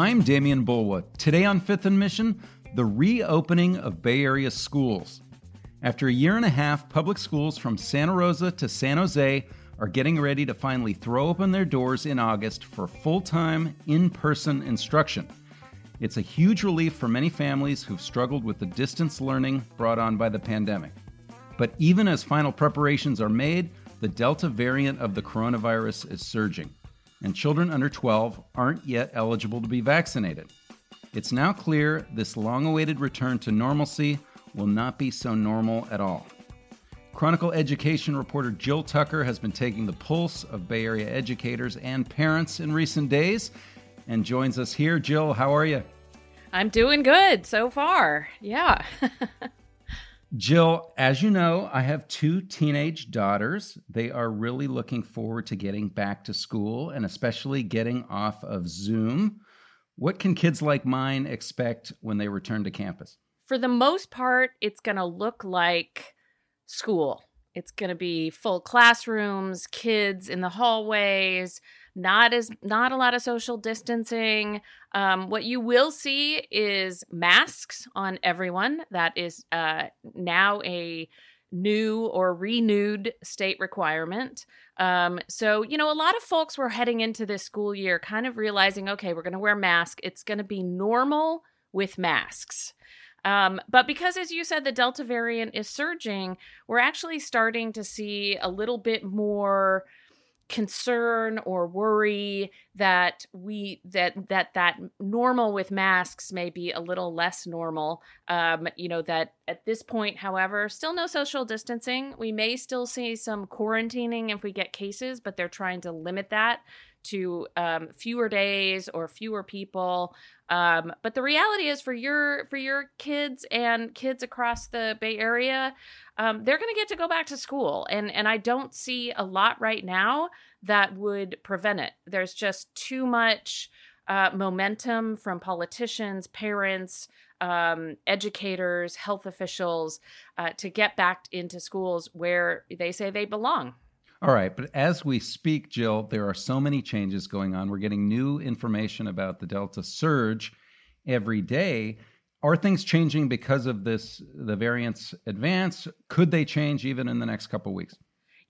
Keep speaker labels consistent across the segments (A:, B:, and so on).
A: I'm Demian Bulwa. Today on Fifth and Mission, the reopening of Bay Area schools. After a year and a half, public schools from Santa Rosa to San Jose are getting ready to finally throw open their doors in August for full time, in person instruction. It's a huge relief for many families who've struggled with the distance learning brought on by the pandemic. But even as final preparations are made, the Delta variant of the coronavirus is surging, and children under 12 aren't yet eligible to be vaccinated. It's now clear this long awaited return to normalcy will not be so normal at all. Chronicle education reporter Jill Tucker has been taking the pulse of Bay Area educators and parents in recent days and joins us here. Jill, how are you?
B: I'm doing good so far. Yeah.
A: Jill, as you know, I have two teenage daughters. They are really looking forward to getting back to school and especially getting off of Zoom. What can kids like mine expect when they return to campus?
B: For the most part, it's going to look like school. It's going to be full classrooms, kids in the hallways, not as not a lot of social distancing. Um, what you will see is masks on everyone. That is uh, now a new or renewed state requirement. Um, so, you know, a lot of folks were heading into this school year kind of realizing, okay, we're going to wear masks. It's going to be normal with masks. Um, but because, as you said, the Delta variant is surging, we're actually starting to see a little bit more concern or worry that we that that that normal with masks may be a little less normal um you know that at this point however still no social distancing. We may still see some quarantining if we get cases but they're trying to limit that to um, fewer days or fewer people. Um, but the reality is, for your for your kids and kids across the Bay Area, um, they're going to get to go back to school, and and I don't see a lot right now that would prevent it. There's just too much. Uh, momentum from politicians, parents, um, educators, health officials uh, to get back into schools where they say they belong.
A: All right, but as we speak, Jill, there are so many changes going on. We're getting new information about the Delta surge every day. Are things changing because of this the variants advance? Could they change even in the next couple weeks?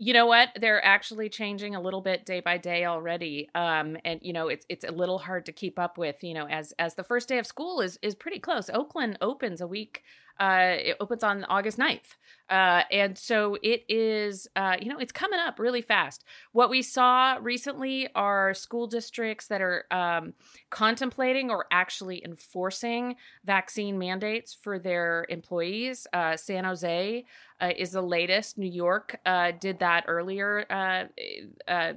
B: You know what? They're actually changing a little bit day by day already. Um, and you know, it's it's a little hard to keep up with, you know, as as the first day of school is is pretty close. Oakland opens a week uh, it opens on August 9th. Uh, and so it is, uh, you know, it's coming up really fast. What we saw recently are school districts that are um, contemplating or actually enforcing vaccine mandates for their employees. Uh, San Jose uh, is the latest. New York uh, did that earlier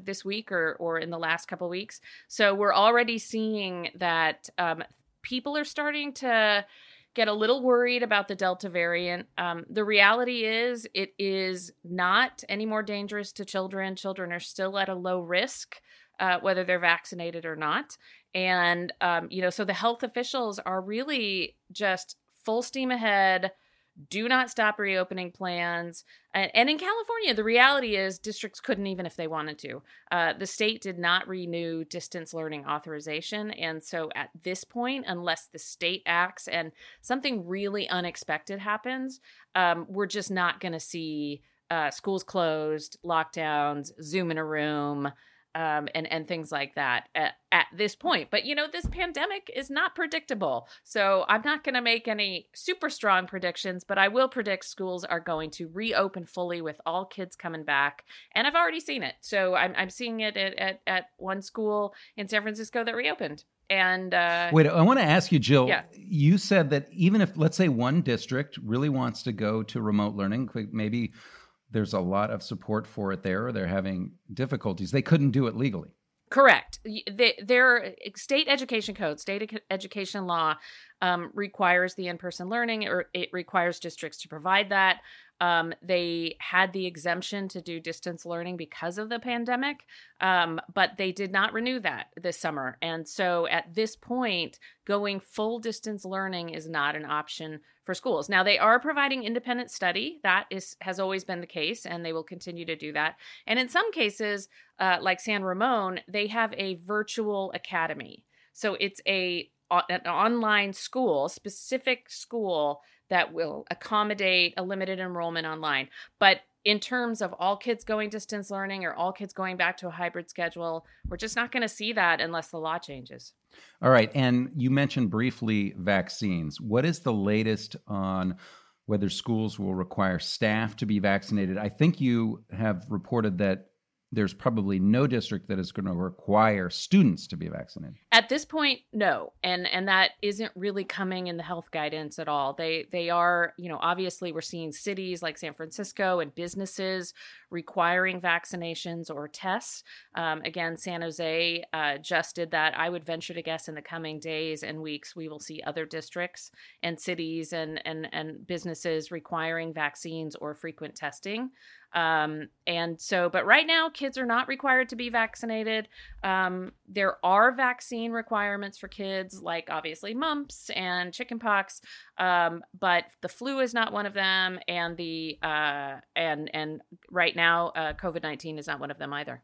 B: this week or, or in the last couple weeks. So we're already seeing that um, people are starting to get a little worried about the Delta variant. Um, the reality is, it is not any more dangerous to children. Children are still at a low risk, uh, whether they're vaccinated or not. And, um, you know, so the health officials are really just full steam ahead do not stop reopening plans. And, and, in California, the reality is districts couldn't even if they wanted to. Uh, the state did not renew distance learning authorization. And so at this point, unless the state acts and something really unexpected happens, um, we're just not going to see uh, schools closed, lockdowns, Zoom in a room um, and and things like that at, at this point. But you know, this pandemic is not predictable, so I'm not going to make any super strong predictions. But I will predict schools are going to reopen fully with all kids coming back, and I've already seen it. So I'm I'm seeing it at at, at one school in San Francisco that reopened. And uh,
A: wait, I want to ask you, Jill. Yeah. You said that even if, let's say, one district really wants to go to remote learning, maybe there's a lot of support for it there. They're having difficulties. They couldn't do it legally.
B: Correct. their state education code, state education law um, requires the in person learning, or it requires districts to provide that. Um, they had the exemption to do distance learning because of the pandemic, um, but they did not renew that this summer. And so at this point, going full distance learning is not an option for schools. Now they are providing independent study. That is has always been the case, and they will continue to do that. And in some cases, uh, like San Ramon, they have a virtual academy. So it's a an online school, specific school that will accommodate a limited enrollment online. But in terms of all kids going distance learning or all kids going back to a hybrid schedule, we're just not going to see that unless the law changes.
A: All right. And you mentioned briefly vaccines. What is the latest on whether schools will require staff to be vaccinated? I think you have reported that there's probably no district that is going to require students to be vaccinated.
B: At this point, no, and and that isn't really coming in the health guidance at all. They they are, you know, obviously we're seeing cities like San Francisco and businesses requiring vaccinations or tests. Um, again, San Jose uh, just did that. I would venture to guess in the coming days and weeks we will see other districts and cities and and and businesses requiring vaccines or frequent testing. Um, and so, but right now, kids are not required to be vaccinated. Um, there are vaccine requirements for kids, like obviously mumps and chickenpox, um, but the flu is not one of them, and the uh, and and right now, uh, COVID nineteen is not one of them either.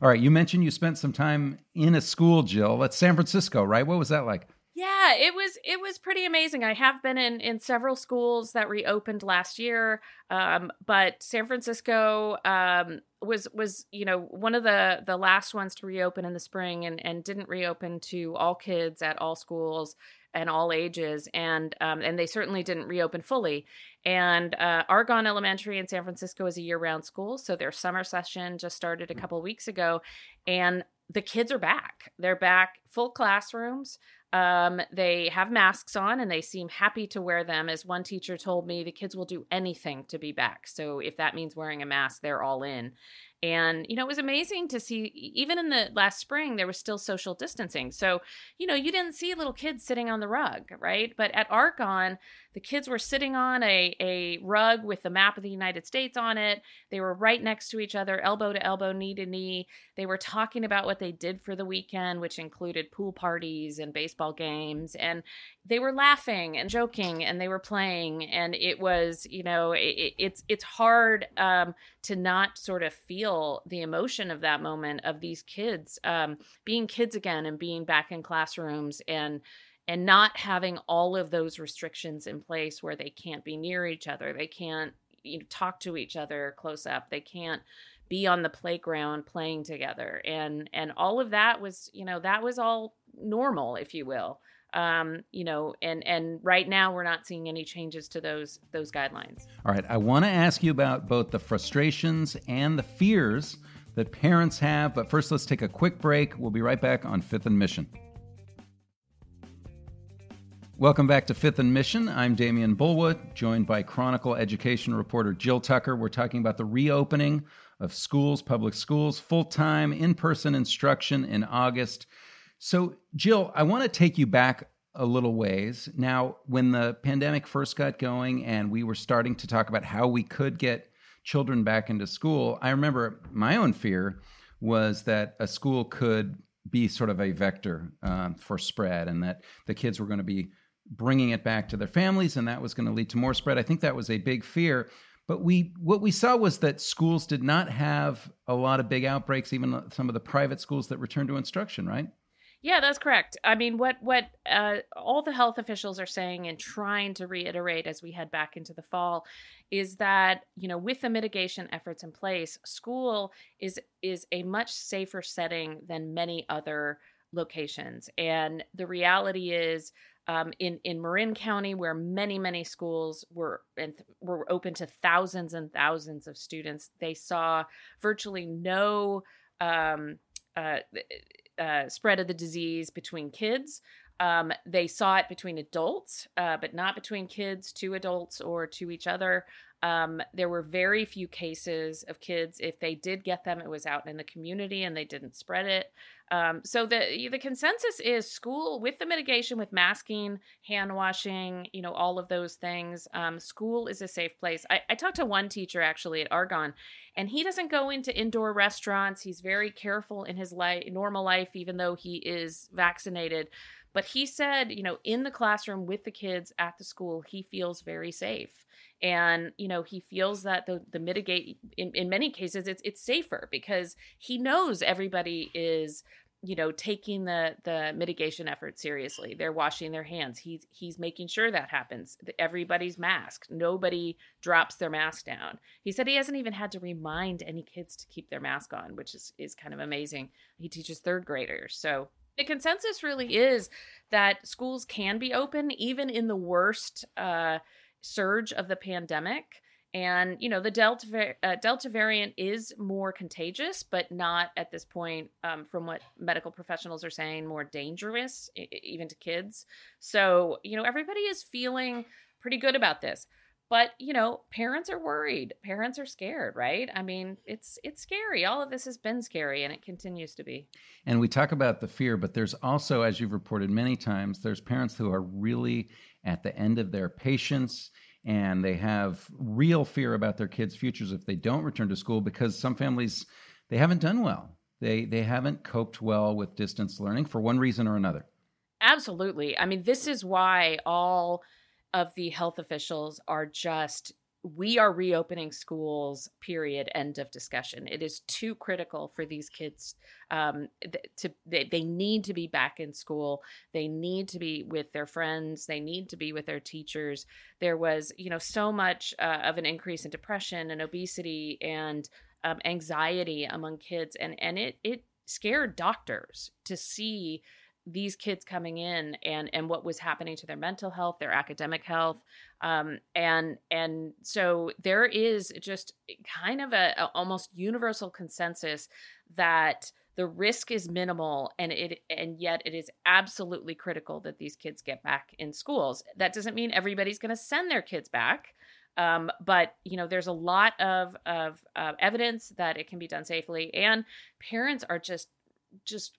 A: All right, you mentioned you spent some time in a school, Jill. That's San Francisco, right? What was that like?
B: Yeah, it was it was pretty amazing. I have been in in several schools that reopened last year, um, but San Francisco um, was was you know one of the the last ones to reopen in the spring, and and didn't reopen to all kids at all schools and all ages, and um, and they certainly didn't reopen fully. And uh, Argonne Elementary in San Francisco is a year round school, so their summer session just started a couple weeks ago, and the kids are back. They're back full classrooms. Um, they have masks on and they seem happy to wear them. As one teacher told me, the kids will do anything to be back. So if that means wearing a mask, they're all in. And, you know, it was amazing to see, even in the last spring, there was still social distancing. So, you know, you didn't see little kids sitting on the rug, right? But at Argonne, the kids were sitting on a, a rug with the map of the United States on it. They were right next to each other, elbow to elbow, knee to knee. They were talking about what they did for the weekend, which included pool parties and baseball games. And they were laughing and joking and they were playing. And it was, you know, it, it's, it's hard um, to not sort of feel the emotion of that moment of these kids um, being kids again and being back in classrooms and and not having all of those restrictions in place where they can't be near each other they can't you know, talk to each other close up they can't be on the playground playing together and and all of that was you know that was all normal if you will um, you know, and and right now we're not seeing any changes to those those guidelines.
A: All right, I want to ask you about both the frustrations and the fears that parents have, but first let's take a quick break. We'll be right back on Fifth and Mission. Welcome back to Fifth and Mission. I'm Demian Bulwa, joined by Chronicle education reporter Jill Tucker. We're talking about the reopening of schools, public schools, full time, in person instruction in August. So, Jill, I want to take you back a little ways. Now, when the pandemic first got going and we were starting to talk about how we could get children back into school, I remember my own fear was that a school could be sort of a vector um, for spread and that the kids were going to be bringing it back to their families and that was going to lead to more spread. I think that was a big fear. But we what we saw was that schools did not have a lot of big outbreaks, even some of the private schools that returned to instruction, right?
B: Yeah, that's correct. I mean, what what uh, all the health officials are saying and trying to reiterate as we head back into the fall is that you know with the mitigation efforts in place, school is is a much safer setting than many other locations. And the reality is, um, in in Marin County, where many many schools were and were open to thousands and thousands of students, they saw virtually no. Um, uh, uh, spread of the disease between kids. Um, they saw it between adults, uh, but not between kids to adults or to each other. Um, there were very few cases of kids. If they did get them, it was out in the community and they didn't spread it. Um, so the the consensus is school with the mitigation, with masking, hand washing, you know, all of those things. Um, school is a safe place. I, I talked to one teacher actually at Argonne, and he doesn't go into indoor restaurants. He's very careful in his life, normal life, even though he is vaccinated. But he said, you know, in the classroom with the kids at the school, he feels very safe. And, you know, he feels that the, the mitigate, in, in many cases, it's, it's safer because he knows everybody is you know taking the the mitigation effort seriously. They're washing their hands. He's he's making sure that happens. Everybody's masked. Nobody drops their mask down. He said he hasn't even had to remind any kids to keep their mask on which is is kind of amazing. He teaches third graders so the consensus really is that schools can be open even in the worst uh, surge of the pandemic. And you know the delta uh, delta variant is more contagious but not at this point um, from what medical professionals are saying more dangerous even to kids. So you know everybody is feeling pretty good about this but you know parents are worried parents are scared right i mean it's it's scary all of this has been scary and it continues to be
A: and we talk about the fear but there's also as you've reported many times there's parents who are really at the end of their patience and they have real fear about their kids' futures if they don't return to school because some families they haven't done well. They they haven't coped well with distance learning for one reason or another.
B: Absolutely. I mean, this is why all of the health officials are just we are reopening schools period end of discussion. It is too critical for these kids um, to they, they need to be back in school. They need to be with their friends. They need to be with their teachers. There was you know so much uh, of an increase in depression and obesity and um, anxiety among kids and and it it scared doctors to see these kids coming in and and what was happening to their mental health their academic health um, and and so there is just kind of a, a, almost universal consensus that the risk is minimal and it and yet it is absolutely critical that these kids get back in schools. That doesn't mean everybody's going to send their kids back um, but you know there's a lot of of uh, evidence that it can be done safely and parents are just just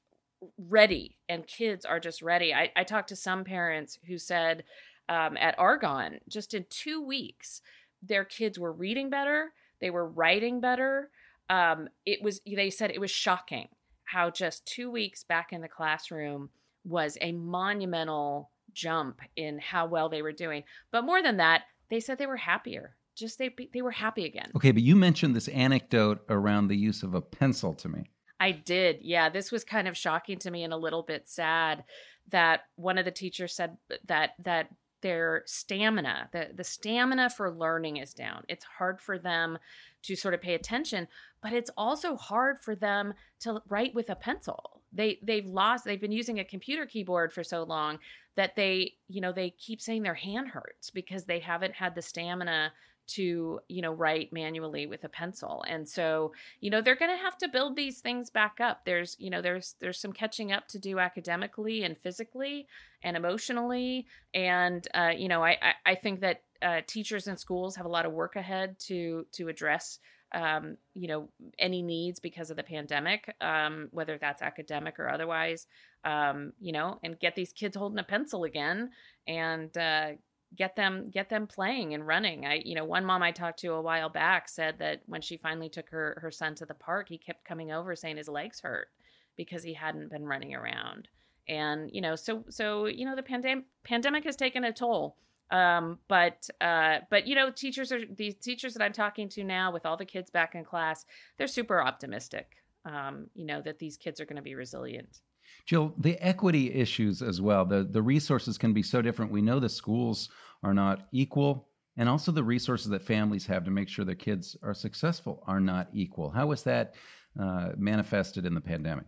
B: ready and kids are just ready. I, I talked to some parents who said um, at Argonne, just in two weeks, their kids were reading better, they were writing better. Um, it was, they said it was shocking how just two weeks back in the classroom was a monumental jump in how well they were doing. But more than that, they said they were happier. Just they they were happy again.
A: Okay, but you mentioned this anecdote around the use of a pencil to me.
B: I did. Yeah, this was kind of shocking to me and a little bit sad that one of the teachers said that that their stamina, the the stamina for learning is down. It's hard for them to sort of pay attention, but it's also hard for them to write with a pencil. They they've lost they've been using a computer keyboard for so long that they, you know, they keep saying their hand hurts because they haven't had the stamina to you know write manually with a pencil. And so you know they're going to have to build these things back up. There's you know there's there's some catching up to do academically and physically and emotionally. And uh, you know I, I i think that uh, teachers and schools have a lot of work ahead to to address um, you know any needs because of the pandemic um, whether that's academic or otherwise um, you know and get these kids holding a pencil again. And uh, get them get them playing and running. I you know one mom I talked to a while back said that when she finally took her her son to the park, he kept coming over saying his legs hurt because he hadn't been running around. And you know so so you know the pandemic pandemic has taken a toll. Um, but uh, but you know teachers are these teachers that I'm talking to now with all the kids back in class, they're super optimistic. Um, you know that these kids are going to be resilient.
A: Jill, the equity issues as well. The the resources can be so different. We know the schools are not equal, and also the resources that families have to make sure their kids are successful are not equal. How was that uh, manifested in the pandemic?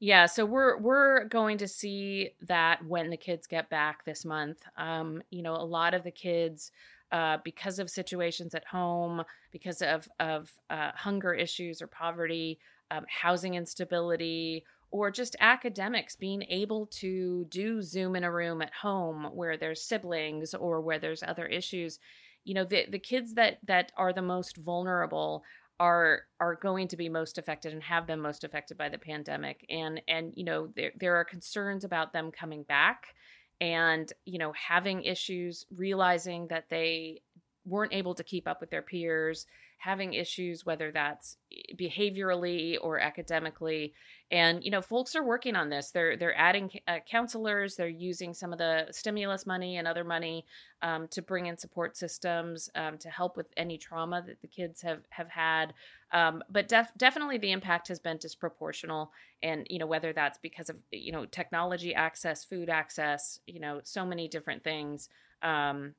B: Yeah, so we're we're going to see that when the kids get back this month. Um, you know, a lot of the kids, uh, because of situations at home, because of of uh, hunger issues or poverty, um, housing instability, or just academics being able to do Zoom in a room at home where there's siblings or where there's other issues. You know, the, the kids that that are the most vulnerable are are going to be most affected and have been most affected by the pandemic. And and you know, there there are concerns about them coming back and, you know, having issues, realizing that they weren't able to keep up with their peers having issues, whether that's behaviorally or academically. And you know folks are working on this. They're they're adding uh, counselors. They're using some of the stimulus money and other money um, to bring in support systems um, to help with any trauma that the kids have have had. Um, but def- definitely the impact has been disproportional. And you know whether that's because of you know technology access food access you know so many different things um,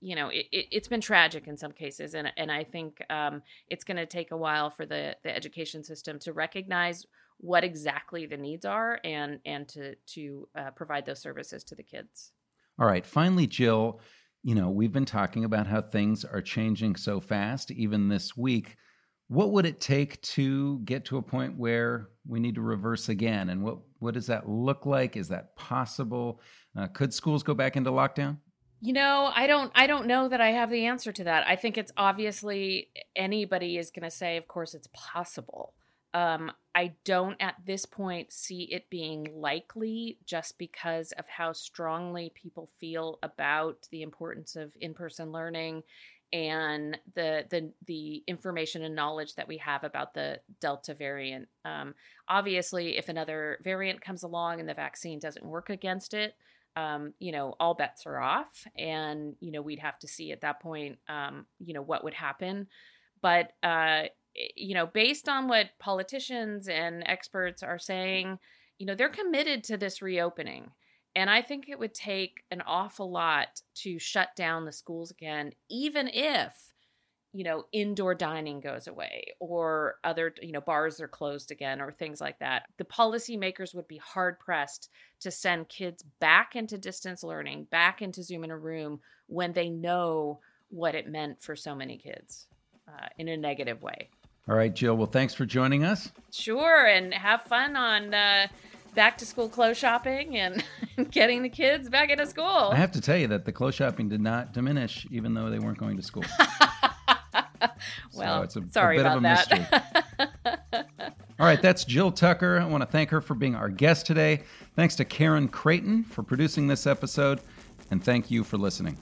B: you know it, it, has been tragic in some cases and, and i think um, it's going to take a while for the, the education system to recognize what exactly the needs are and and to to uh, provide those services to the kids.
A: All right. Finally jill you know we've been talking about how things are changing so fast even this week. What would it take to get to a point where we need to reverse again? And what what does that look like? Is that possible? Uh, could schools go back into lockdown
B: you know, I don't I don't know that I have the answer to that. I think it's obviously anybody is going to say of course it's possible. Um, I don't at this point see it being likely just because of how strongly people feel about the importance of in-person learning and the the the information and knowledge that we have about the Delta variant. Um, obviously, if another variant comes along and the vaccine doesn't work against it, um, you know, all bets are off, and you know, we'd have to see at that point, um, you know, what would happen. But uh, you know, based on what politicians and experts are saying, you know, they're committed to this reopening. And I think it would take an awful lot to shut down the schools again, even if you know, indoor dining goes away or other, you know, bars are closed again or things like that. The policymakers would be hard pressed to send kids back into distance learning, back into Zoom in a room when they know what it meant for so many kids uh, in a negative way.
A: All right, Jill. Well, thanks for joining us.
B: Sure. And have fun on, uh, back to school clothes shopping and getting the kids back into school.
A: I have to tell you that the clothes shopping did not diminish, even though they weren't going to school.
B: well, so it's a, sorry a bit about of a
A: that. All right, that's Jill Tucker. I want to thank her for being our guest today. Thanks to Karen Creighton for producing this episode, and thank you for listening.